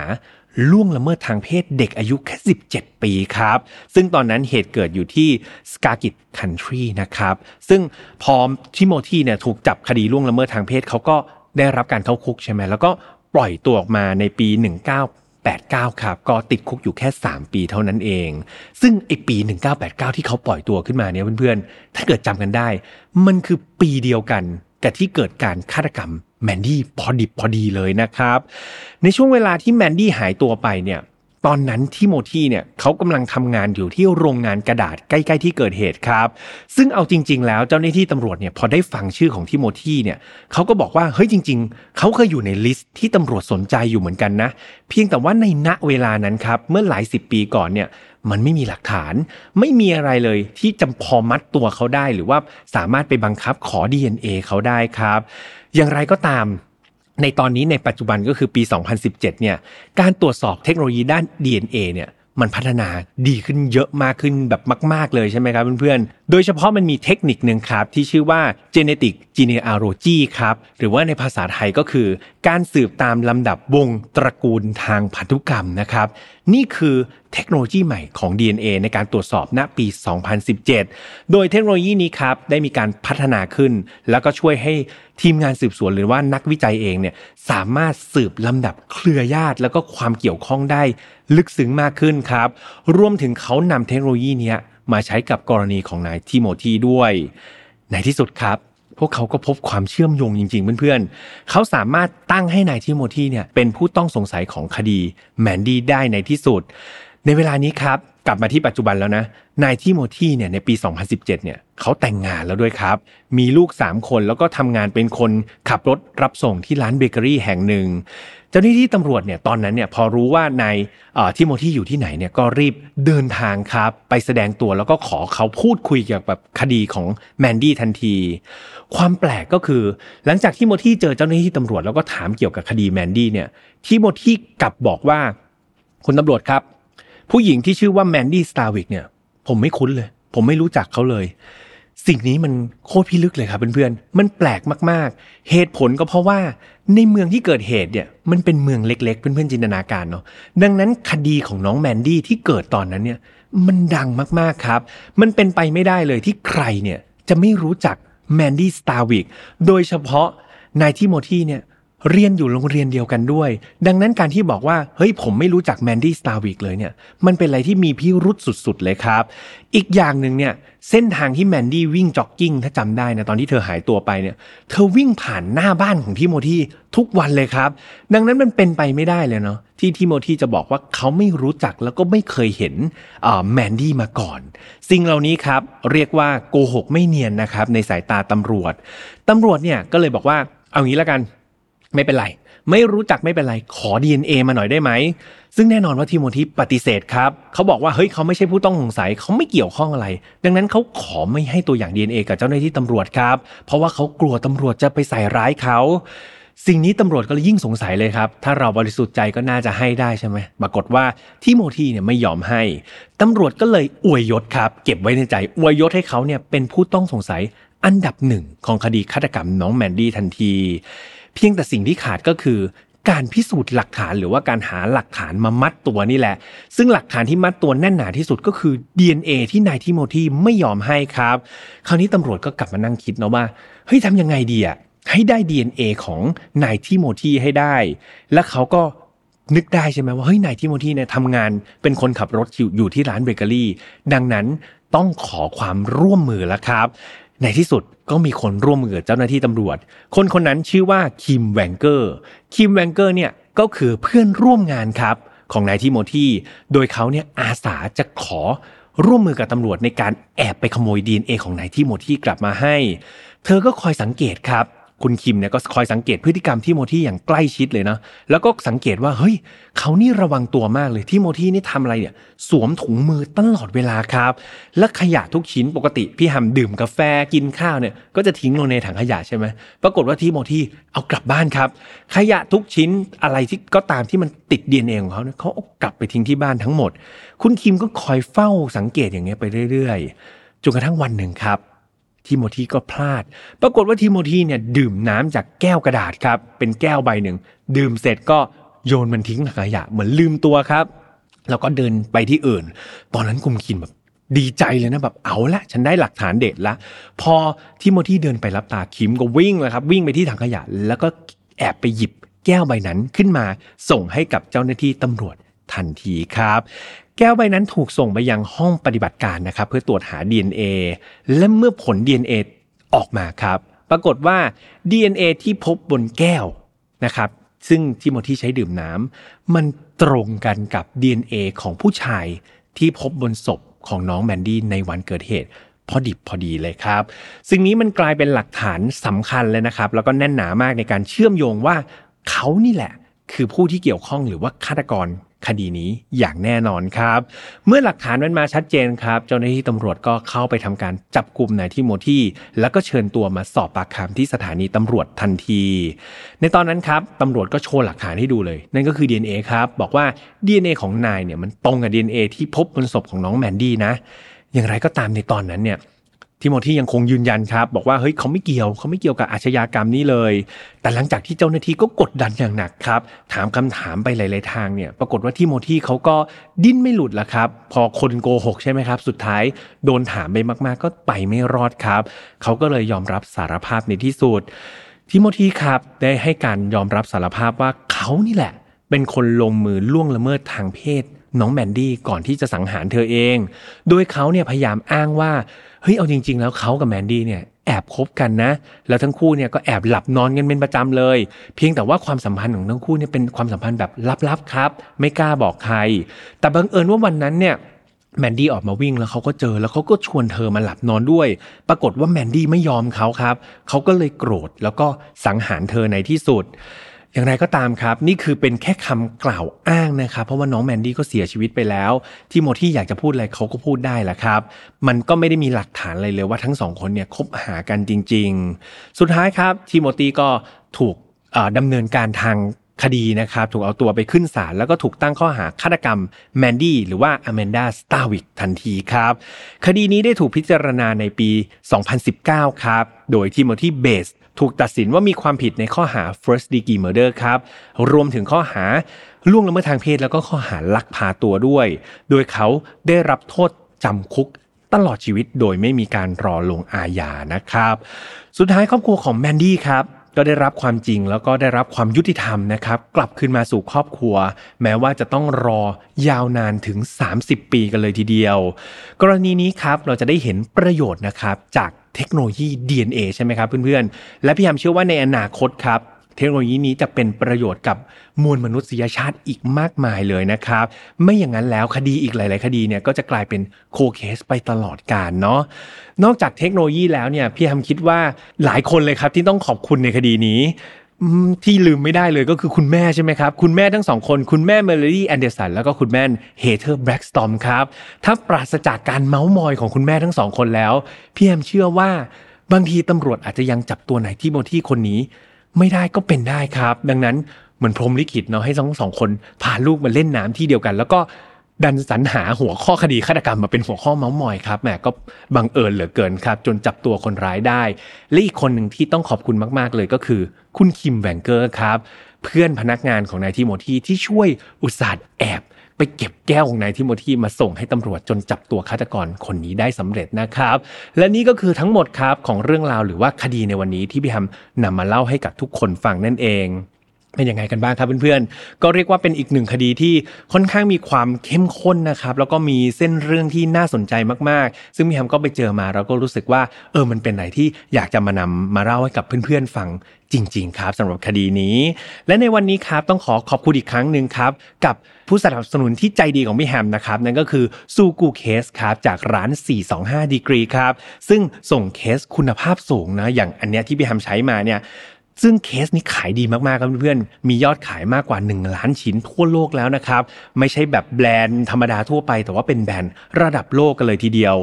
ล่วงละเมิดทางเพศเด็กอายุแค่ 17 ปีครับ ซึ่งตอนนั้นเหตุเกิดอยู่ที่สกากิตคันทรีนะครับ ซึ่งพอทิโมธีเนี่ยถูกจับคดีล่วงละเมิดทางเพศเขาก็ได้รับการเข้าคุกใช่ไหมแล้วก็ปล่อยตัวออกมาในปี 1989 ครับ ก็ติดคุกอยู่แค่ 3 ปีเท่านั้นเอง ซึ่งไอปี 1989 ที่เขาปล่อยตัวขึ้นมาเนี่ยเพื่อนๆ ถ้าเกิดจำกันได้ มันคือปีเดียวกันกับที่เกิดการฆาตกรรม แมนดี้พอดิบพอดีเลยนะครับ ในช่วงเวลาที่แมนดี้หายตัวไปเนี่ยตอนนั้นทิโมธีเนี่ยเขากำลังทำงานอยู่ที่โรงงานกระดาษใกล้ๆที่เกิดเหตุครับ ซึ่งเอาจริง ๆ แล้วเจ้าหน้าที่ตำรวจเนี่ยพอได้ฟังชื่อของทิโมธีเนี่ยเขาก็บอกว่าเฮ้ยจริง ๆเขาเคยอยู่ใน list ที่ตำรวจสนใจอยู่เหมือนกันนะ เพียงแต่ว่าในณเวลานั้นครับเมื่อหลายสิบปีก่อนเนี่ยมันไม่มีหลักฐาน ไม่มีอะไรเลยที่จะพอมัดตัวเขาได้หรือว่าสามารถไปบังคับขอ DNA เขาได้ครับ อย่างไรก็ตาม ในตอนนี้ในปัจจุบันก็คือปี 2017 เนี่ยการตรวจสอบเทคโนโลยีด้าน DNA เนี่ยมันพัฒนาดีขึ้นเยอะมากขึ้นแบบมาก ๆ เลยใช่ไหมครับเพื่อนๆ โดยเฉพาะมันมีเทคนิคหนึ่งครับ ที่ชื่อว่า genetic genealogy ครับ หรือว่าในภาษาไทยก็คือ การสืบตามลำดับวงตระกูลทางพันธุกรรมนะครับนี่คือเทคโนโลยีใหม่ของ DNA ในการตรวจสอบณปี 2017 โดยเทคโนโลยีนี้ครับได้มีการพัฒนาขึ้น แล้วก็ช่วยให้ทีมงานสืบสวนหรือว่านักวิจัยเองเนี่ยสามารถสืบลำดับเครือญาติ แล้วก็ความเกี่ยวข้องได้ลึกซึ้งมากขึ้นครับ รวมถึงเขานำเทคโนโลยีนี้มาใช้กับกรณีของนายทิโมธีด้วย ในที่สุดครับ พวกเขาก็พบความเชื่อมโยงจริง ๆ เพื่อนๆ เขาสามารถตั้งให้นายทิโมธีเนี่ยเป็นผู้ต้องสงสัยของคดีแมนดี้ได้ในที่สุด ในเวลานี้ครับ กลับมาที่ปัจจุบันแล้วนะ นายทิโมธีเนี่ยในปี 2017 เนี่ยเขาแต่งงานแล้วด้วยครับ มีลูก 3 คนแล้วก็ทำงานเป็นคนขับรถรับส่งที่ร้านเบเกอรี่แห่งหนึ่ง เจ้าหน้าที่ตำรวจเนี่ยตอนนั้นเนี่ยพอรู้ว่านายทิโมธีอยู่ที่ไหนเนี่ยก็รีบเดินทางครับ ไปแสดงตัวแล้วก็ขอเขาพูดคุยเกี่ยวกับคดีของแมนดี้ทันที ความแปลกก็คือ หลังจากทิโมธีเจอเจ้าหน้าที่ตำรวจแล้วก็ถามเกี่ยวกับคดีแมนดี้เนี่ยทิโมธีกลับบอกว่าคุณตำรวจครับ ผู้หญิงที่ชื่อว่าแมนดี้สตาร์วิกเนี่ย ผมไม่คุ้นเลย ผมไม่รู้จักเขาเลย สิ่งนี้มันโคตรพิลึกเลยครับเพื่อนๆมันแปลกมากๆ เหตุผลก็เพราะว่าในเมืองที่เกิดเหตุเนี่ยมันเป็นเมืองเล็กๆ เพื่อนๆจินตนาการเนาะดังนั้นคดีของน้องแมนดี้ที่เกิดตอนนั้นเนี่ยมันดังมากๆครับ มันเป็นไปไม่ได้เลยที่ใครเนี่ยจะไม่รู้จักแมนดี้สตาร์วิกโดยเฉพาะนายทิโมธีเนี่ย เรียนอยู่โรงเรียนเดียวกันด้วย ดังนั้นการที่บอกว่า เฮ้ยผมไม่รู้จักแมนดี้สตาร์วิกเลยเนี่ย มันเป็นอะไรที่มีพิรุธสุดๆเลยครับ อีกอย่างหนึ่งเนี่ย เส้นทางที่แมนดี้วิ่งจ็อกกิ้งถ้าจำได้นะตอนที่เธอหายตัวไปเนี่ย เธอวิ่งผ่านหน้าบ้านของทิโมธีทุกวันเลยครับ ดังนั้นมันเป็นไปไม่ได้เลยเนาะที่ทิโมธีจะบอกว่าเขาไม่รู้จักแล้วก็ไม่เคยเห็นแมนดี้มาก่อน สิ่งเหล่านี้ครับเรียกว่าโกหกไม่เนียนนะครับในสายตาตำรวจตำรวจเนี่ยก็เลยบอกว่าเอางี้แล้วกัน ไม่เป็นไร ไม่รู้จักไม่เป็นไร ขอ DNA มาหน่อยได้ไหม ซึ่งแน่นอนว่าทิโมธีปฏิเสธครับ เขาบอกว่าเฮ้ยเขาไม่ใช่ผู้ต้องสงสัยเขาไม่เกี่ยวข้องอะไร ดังนั้นเขาขอไม่ให้ตัวอย่าง DNA กับเจ้าหน้าที่ตำรวจครับ เพราะว่าเขากลัวตำรวจจะไปใส่ร้ายเขาสิ่งนี้ตำรวจก็เลยยิ่งสงสัยเลยครับ ถ้าเราบริสุทธิ์ใจก็น่าจะให้ได้ใช่ไหมปรากฏว่าทิโมธีเนี่ยไม่ยอมให้ ตำรวจก็เลยอวยยศครับ เก็บไว้ในใจ อวยยศให้เขาเนี่ยเป็นผู้ต้องสงสัยอันดับหนึ่งของคดีฆาตกรรมน้องแมนดี้ทันที เพียงแต่สิ่งที่ขาดก็คือการพิสูจน์หลักฐานหรือว่าการหาหลักฐานมามัดตัวนี่แหละ ซึ่งหลักฐานที่มัดตัวแน่นหนาที่สุดก็คือ DNA ที่นายทิโมธีไม่ยอมให้ครับ คราวนี้ตำรวจก็กลับมานั่งคิดเนาะว่าเฮ้ยทำยังไงดีอะให้ได้ DNA ของนายทิโมธีให้ได้ และเขาก็นึกได้ใช่ไหมว่าเฮ้ยนายทิโมธีเนี่ยทำงานเป็นคนขับรถอยู่อยู่ที่ร้านเบเกอรี่ ดังนั้นต้องขอความร่วมมือแล้วครับ ในที่สุดก็มีคนร่วมมือกับเจ้าหน้าที่ตำรวจ คนคนนั้นชื่อว่าคิมแวงเกอร์ คิมแวงเกอร์เนี่ยก็คือเพื่อนร่วมงานครับของนายทิโมธีโดยเขาเนี่ยอาสาจะขอร่วมมือกับตำรวจในการแอบไปขโมย DNA ของนายทิโมธีกลับมาให้ เธอก็คอยสังเกตครับ คุณคิมเนี่ยก็คอยสังเกตพฤติกรรมที่โมที่อย่างใกล้ชิดเลยนะแล้วก็สังเกตว่าเฮ้ยเขานี่ระวังตัวมากเลยที่โมที่นี่ทำอะไรเนี่ยสวมถุงมือตลอดเวลาครับ และขยะทุกชิ้นปกติพี่ฮัมดื่มกาแฟกินข้าวเนี่ยก็จะทิ้งลงในถังขยะใช่ไหมปรากฏว่าที่โมที่เอากลับบ้านครับ ขยะทุกชิ้นอะไรที่ก็ตามที่มันติด DNA ของเขาเนี่ยเขาเอากลับไปทิ้งที่บ้านทั้งหมด คุณคิมก็คอยเฝ้าสังเกตอย่างเงี้ยไปเรื่อยๆจนกระทั่งวันหนึ่งครับ ทิโมธีก็พลาด ปรากฏว่าทิโมธีเนี่ยดื่มน้ำจากแก้วกระดาษครับ เป็นแก้วใบหนึ่ง ดื่มเสร็จก็โยนมันทิ้งถังขยะเหมือนลืมตัวครับ แล้วก็เดินไปที่อื่น ตอนนั้นกุมคินแบบดีใจเลยนะแบบเอาละฉันได้หลักฐานเด็ดละ พอทิโมธีเดินไปรับตาคิมก็วิ่งเลยครับ วิ่งไปที่ถังขยะ แล้วก็แอบไปหยิบแก้วใบนั้นขึ้นมาส่งให้กับเจ้าหน้าที่ตำรวจทันทีครับ แก้วใบนั้นถูกส่งไปยังห้องปฏิบัติการนะครับ เพื่อตรวจหา DNA และเมื่อผล DNA ออกมาครับ ปรากฏว่า DNA ที่พบบนแก้วนะครับ ซึ่งทิโมธีใช้ดื่มน้ำมันตรงกันกับ DNA ของผู้ชายที่พบบนศพของน้องแมนดี้ในวันเกิดเหตุพอดิบพอดีเลยครับสิ่งนี้มันกลายเป็นหลักฐานสำคัญเลยนะครับ แล้วก็แน่นหนามากในการเชื่อมโยงว่าเขานี่แหละ คือผู้ที่เกี่ยวข้องหรือว่าฆาตกร คดีนี้อย่างแน่นอนครับ เมื่อหลักฐานมันมาชัดเจนครับ เจ้าหน้าที่ตำรวจก็เข้าไปทำการจับกลุ่มนายทิโมธีแล้วก็เชิญตัวมาสอบปากคำที่สถานีตำรวจทันที ในตอนนั้นครับตำรวจก็โชว์หลักฐานให้ดูเลย นั่นก็คือ DNA ครับ บอกว่า DNA ของนายเนี่ยมันตรงกับ DNA ที่พบบนศพของน้องแมนดี้นะ อย่างไรก็ตามในตอนนั้นเนี่ย ทิโมธียังคงยืนยันครับ บอกว่าเฮ้ยเขาไม่เกี่ยวเขาไม่เกี่ยวกับอาชญากรรมนี้เลย แต่หลังจากที่เจ้าหน้าที่ก็กดดันอย่างหนักครับ ถามคำถามไปหลายๆทางเนี่ย ปรากฏว่าทิโมธีเขาก็ดิ้นไม่หลุดละครับ พอคนโกหกใช่ไหมครับ สุดท้ายโดนถามไปมาก ๆ ก็ไปไม่รอดครับเขาก็เลยยอมรับสารภาพในที่สุดทิโมธีครับได้ให้การยอมรับสารภาพว่าเขานี่แหละ เป็นคนลงมือล่วงละเมิดทางเพศ น้องแมนดี้ก่อนที่จะสังหารเธอเอง โดยเขาเนี่ยพยายามอ้างว่าเฮ้ยเอาจริง ๆ แล้วเขากับแมนดี้เนี่ยแอบคบกันนะ แล้วทั้งคู่เนี่ยก็แอบหลับนอนกันเป็นประจำเลย เพียงแต่ว่าความสัมพันธ์ของทั้งคู่เนี่ยเป็นความสัมพันธ์แบบลับๆครับ ไม่กล้าบอกใคร แต่บังเอิญว่าวันนั้นเนี่ยแมนดี้ออกมาวิ่งแล้วเขาก็เจอแล้วเขาก็ชวนเธอมาหลับนอนด้วย ปรากฏว่าแมนดี้ไม่ยอมเขาครับ เขาก็เลยโกรธแล้วก็สังหารเธอในที่สุด อย่างไรก็ตามครับนี่คือเป็นแค่คำกล่าวอ้างนะครับเพราะว่าน้องแมนดี้ก็เสียชีวิตไปแล้ว ที่โมที่อยากจะพูดอะไรเขาก็พูดได้แหละครับ มันก็ไม่ได้มีหลักฐานอะไรเลยว่าทั้งสองคนเนี่ยคบหากันจริง ๆ สุดท้ายครับทิโมธีก็ถูกดำเนินการทางคดีนะครับถูกเอาตัวไปขึ้นศาลแล้วก็ถูกตั้งข้อหาฆาตกรรมแมนดี้หรือว่าอแมนดาสตาวิกทันทีครับ คดีนี้ได้ถูกพิจารณาในปี 2019 ครับ โดยทิโมธีเบส ถูกตัดสินว่ามีความผิดในข้อหา first degree murder ครับ รวมถึงข้อหาล่วงละเมิดทางเพศแล้วก็ข้อหาลักพาตัวด้วย โดยเขาได้รับโทษจำคุกตลอดชีวิตโดยไม่มีการรอลงอาญานะครับ สุดท้ายครอบครัวของแมนดี้ครับก็ได้รับความจริงแล้วก็ได้รับความยุติธรรมนะครับ กลับคืนมาสู่ครอบครัว แม้ว่าจะต้องรอยาวนานถึง 30 ปีกันเลยทีเดียว กรณีนี้ครับเราจะได้เห็นประโยชน์นะครับจาก เทคโนโลยี DNA ใช่ไหมครับเพื่อนๆ และพี่แฮมเชื่อว่าในอนาคตครับเทคโนโลยีนี้จะเป็นประโยชน์กับมวลมนุษยชาติอีกมากมายเลยนะครับ ไม่อย่างนั้นแล้วคดีอีกหลาย ๆ คดีเนี่ยก็จะกลายเป็น cold case ไปตลอดกาลเนาะนอกจากเทคโนโลยีแล้วเนี่ยพี่แฮมคิดว่าหลายคนเลยครับที่ต้องขอบคุณในคดีนี้ ที่ลืมไม่ได้เลยก็คือคุณแม่ใช่ไหมครับ คุณแม่ทั้งสองคน คุณแม่เมลลี่แอนเดอร์สันแล้วก็คุณแม่เฮเธอร์แบล็กสตอมครับถ้าปราศจากการเมาส์มอยของคุณแม่ทั้งสองคนแล้วพี่แฮมเชื่อว่าบางทีตำรวจอาจจะยังจับตัวไหนที่โมที่คนนี้ ไม่ได้ก็เป็นได้ครับ ดังนั้นเหมือนพรมลิขิตเนาะให้ทั้งสองคนพาลูกมาเล่นน้ำที่เดียวกัน แล้วก็ ดันสรรหาหัวข้อคดีฆาตกรรมมาเป็นหัวข้อเมาส์มอยครับแหมก็บังเอิญเหลือเกินครับ จนจับตัวคนร้ายได้และอีกคนหนึ่งที่ต้องขอบคุณมาก ๆ เลยก็คือ คุณคิมแวนเกอร์ครับ เพื่อนพนักงานของนายทิโมธีที่ช่วยอุตส่าห์แอบไปเก็บแก้วของนายทิโมธีมาส่งให้ตำรวจจนจับตัวฆาตกรคนนี้ได้สำเร็จนะครับ และนี่ก็คือทั้งหมดครับของเรื่องราวหรือว่าคดีในวันนี้ที่พี่ฮัมนำมาเล่าให้กับทุกคนฟังนั่นเอง เป็นยังไงกันบ้างครับเพื่อนๆ ก็เรียกว่าเป็นอีกหนึ่งคดีที่ค่อนข้างมีความเข้มข้นนะครับแล้วก็มีเส้นเรื่องที่น่าสนใจมากๆ ซึ่งพี่แฮมก็ไปเจอมาเราก็รู้สึกว่าเออมันเป็นอะไรที่อยากจะมานำมาเล่าให้กับเพื่อนๆฟังจริง ๆ ครับสำหรับคดีนี้ และในวันนี้ครับต้องขอขอบคุณอีกครั้งหนึ่งครับกับผู้สนับสนุนที่ใจดีของพี่แฮมนะครับนั่นก็คือซูกูเคสครับจากร้าน 425ดีกรีครับซึ่งส่งเคสคุณภาพสูงนะอย่างอันเนี้ยที่พี่แฮมใช้มาเนี่ย ซึ่งเคสนี้ขายดีมากๆครับเพื่อนๆ มียอดขายมากกว่า 1 ล้านชิ้นทั่วโลกแล้วนะครับ ไม่ใช่แบบแบรนด์ธรรมดาทั่วไป แต่ว่าเป็นแบรนด์ระดับโลกกันเลยทีเดียว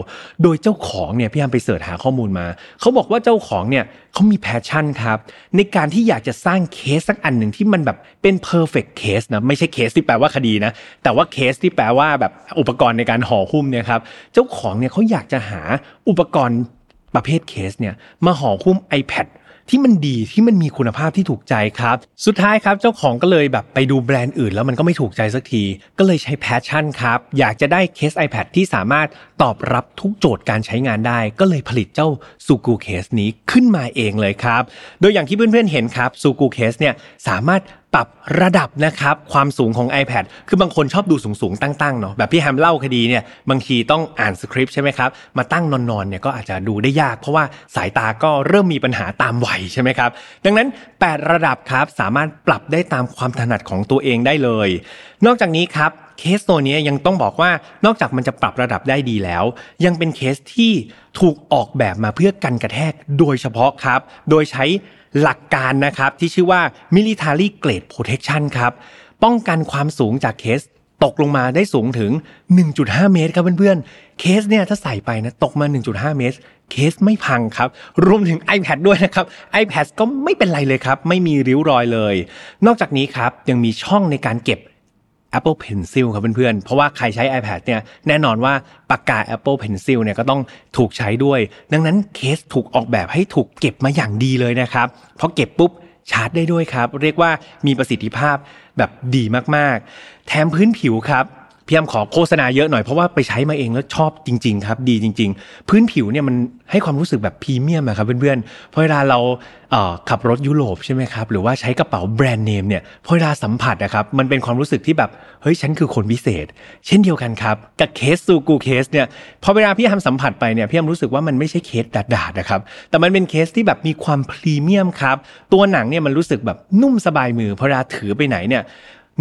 โดยเจ้าของเนี่ยพี่แฮมไป search หาข้อมูลมา เขาบอกว่าเจ้าของเนี่ยเขามี passion ครับ ในการที่อยากจะสร้างเคสสักอันหนึ่งที่มันแบบเป็น perfect case นะไม่ใช่เคสที่แปลว่าคดีนะ แต่ว่าเคสที่แปลว่าแบบอุปกรณ์ในการห่อหุ้มเนี่ยครับเจ้าของเนี่ยเขาอยากจะหาอุปกรณ์ประเภทเคสเนี่ยมาห่อหุ้ม iPad ที่มันดีที่มันมีคุณภาพที่ถูกใจครับ สุดท้ายครับเจ้าของก็เลยแบบไปดูแบรนด์อื่น แล้วมันก็ไม่ถูกใจสักที ก็เลยใช้ passion ครับ อยากจะได้เคส iPad ที่สามารถตอบรับทุกโจทย์การใช้งานได้ ก็เลยผลิตเจ้าซูกูเคสนี้ขึ้นมาเองเลยครับ โดยอย่างที่เพื่อนๆเห็นครับซูกูเคสเนี่ยสามารถ ปรับระดับนะครับความสูงของ iPad คือบางคนชอบดูสูงๆ ตั้งๆเนาะแบบพี่แฮมเล่าคดีเนี่ยบางทีต้องอ่านสคริปต์ใช่ไหมครับมาตั้งนอนๆเนี่ยก็อาจจะดูได้ยาก เพราะว่าสายตาก็เริ่มมีปัญหาตามวัยใช่ไหมครับดังนั้น 8 ระดับครับสามารถปรับได้ตามความถนัดของตัวเองได้เลย นอกจากนี้ครับเคสตัวนี้ยังต้องบอกว่านอกจากมันจะปรับระดับได้ดีแล้ว ยังเป็นเคสที่ถูกออกแบบมาเพื่อกันกระแทกโดยเฉพาะครับ โดยใช้ หลักการนะครับที่ชื่อว่า military grade protection ครับป้องกันความสูงจากเคสตกลงมาได้สูงถึง 1.5 เมตรครับเพื่อนๆ เคสเนี่ยถ้าใส่ไปนะตกมา 1.5 เมตร เคสไม่พังครับ รวมถึง iPad ด้วยนะครับ iPad ก็ไม่เป็นไรเลยครับ ไม่มีริ้วรอยเลย นอกจากนี้ครับยังมีช่องในการเก็บ Apple Pencil ครับเพื่อนๆ เพราะว่าใครใช้ iPad เนี่ยแน่นอนว่าปากกา Apple Pencil เนี่ยก็ต้องถูกใช้ด้วย ดังนั้นเคสถูกออกแบบให้ถูกเก็บมาอย่างดีเลยนะครับพอเก็บปุ๊บชาร์จได้ด้วยครับ เรียกว่ามีประสิทธิภาพแบบดีมากๆ แถมพื้นผิวครับ พี่แฮมขอโฆษณาเยอะหน่อยเพราะว่าไปใช้มาเองแล้วชอบจริง ๆ ครับ ดีจริง ๆ พื้นผิวเนี่ยมันให้ความรู้สึกแบบพรีเมียมครับเพื่อนๆเพราะเวลาเราเขับรถยุโรปใช่ไหมครับหรือว่าใช้กระเป๋าแบรนด์เนมเนี่ยพอเวลาสัมผัสนะครับมันเป็นความรู้สึกที่แบบเฮ้ยฉันคือคนพิเศษ เช่นเดียวกันครับกับเคสซูกูเคสเนี่ยพอเวลาพี่แฮมสัมผัสไปเนี่ยพี่แฮมรู้สึกว่ามันไม่ใช่เคสดาดๆนะครับแต่มันเป็นเคสที่แบบมีความพรีเมียมครับตัวหนังเนี่ยมันรู้สึกแบบนุ่มสบายมือพอเวลาถือไปไหนเนี่ย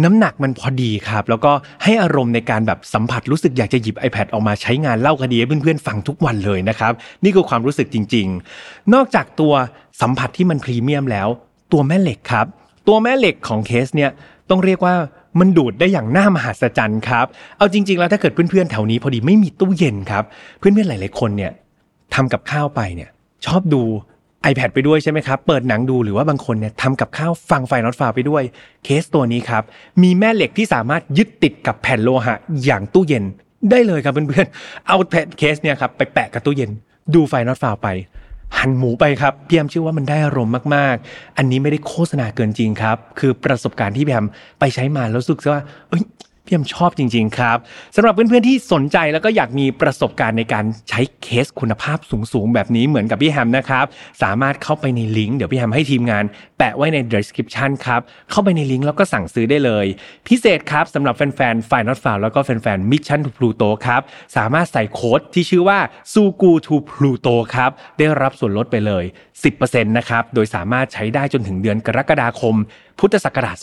น้ำหนักมันพอดีครับ แล้วก็ให้อารมณ์ในการแบบสัมผัสรู้สึกอยากจะหยิบ iPad ออกมาใช้งานเล่าคดีให้เพื่อนๆฟังทุกวันเลยนะครับนี่คือความรู้สึกจริง ๆ นอกจากตัวสัมผัสที่มันพรีเมียมแล้ว ตัวแม่เหล็กครับ ตัวแม่เหล็กของเคสเนี่ยต้องเรียกว่ามันดูดได้อย่างน่ามหัศจรรย์ครับ เอาจริง ๆ แล้วถ้าเกิดเพื่อนๆแถวนี้พอดีไม่มีตู้เย็นครับ เพื่อนๆหลาย ๆคนเนี่ยทำกับข้าวไปเนี่ยชอบดู iPad ไปด้วยใช่ไหมครับ เปิดหนังดูหรือว่าบางคนเนี่ยทำกับข้าวฟังไฟนอตฟาไปด้วย เคสตัวนี้ครับ มีแม่เหล็กที่สามารถยึดติดกับแผ่นโลหะอย่างตู้เย็นได้เลยครับเพื่อนๆ เอาแผ่นเคสเนี่ยครับไปแปะกับตู้เย็น ดู File Not Found ไป หั่นหมูไปครับพี่แฮมเชื่อว่ามันได้อารมณ์มากๆ อันนี้ไม่ได้โฆษณาเกินจริงครับ คือประสบการณ์ที่พี่แฮมไปใช้มาแล้วรู้สึกว่าเอ้ย พี่แฮมชอบจริง ๆ ครับสำหรับเพื่อนๆที่สนใจแล้วก็อยากมีประสบการณ์ในการใช้เคสคุณภาพสูงๆ แบบนี้เหมือนกับพี่แฮมนะครับ สามารถเข้าไปในลิงก์เดี๋ยวพี่แฮมให้ทีมงาน แปะไว้ใน description ครับเข้าไปในลิงก์แล้วก็สั่งซื้อได้เลย พิเศษครับสำหรับแฟนๆ f i n a l f i l แล้วก็แฟนๆ Mission to Pluto ครับสามารถใส่โค้ดที่ชื่อว่า sugu to Pluto ครับได้รับส่วนลดไปเลย 10%นะครับโดยสามารถใช้ได้จนถึงเดือนกรกฎาคม พุทธศักราช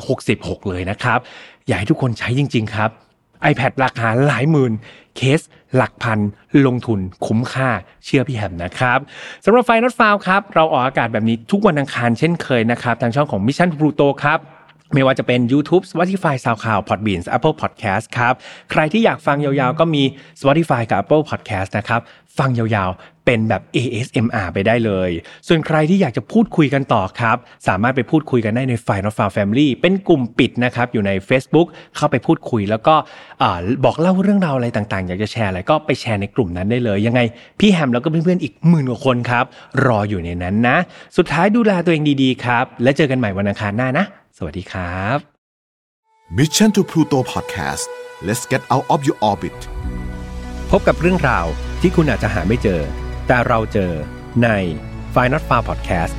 2566 เลยนะครับ อยากให้ทุกคนใช้จริง ๆ ครับ iPad ราคาหลายหมื่น เคสหลักพัน ลงทุนคุ้มค่าเชื่อพี่แฮมนะครับสำหรับไฟนอตฟาวครับ เราออกอากาศแบบนี้ทุกวันอังคารเช่นเคยนะครับ ทางช่องของ Mission Pluto ครับ ไม่ว่าจะเป็น YouTube Spotify SoundCloud Podbean Apple Podcast ครับ ใครที่อยากฟังยาวๆ ก็มี Spotify กับ Apple Podcast นะครับ ฟังยาวๆ เป็นแบบ ASMR ไปได้เลย ส่วนใครที่อยากจะพูดคุยกันต่อครับ สามารถไปพูดคุยกันได้ใน f i n a l f i l e Family เป็นกลุ่มปิดนะครับ อยู่ใน Facebook เข้าไปพูดคุย แล้วก็บอกเล่าเรื่องราวอะไรต่างๆ อยากจะแชร์อะไรก็ไปแชร์ในกลุ่มนั้นได้เลย ยังไงพี่แฮมแล้วก็เพื่อนๆ อีกหมื่นกว่าคนครับ รออยู่ในนั้นนะ สุดท้ายดูแลตัวเองดีๆ ครับ และเจอกันใหม่วันอังคารหน้านะสวัสดีครับ Mission to Pluto Podcast let's get out of your orbit พบกับเรื่องราวที่คุณอาจจะหาไม่เจอ แต่เราเจอใน f i n a l f a r Podcast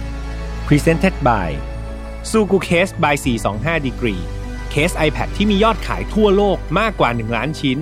Presented by s u g u Case by 425 Degree เคส iPad ที่มียอดขายทั่วโลกมากกว่า 1 ล้านชิ้น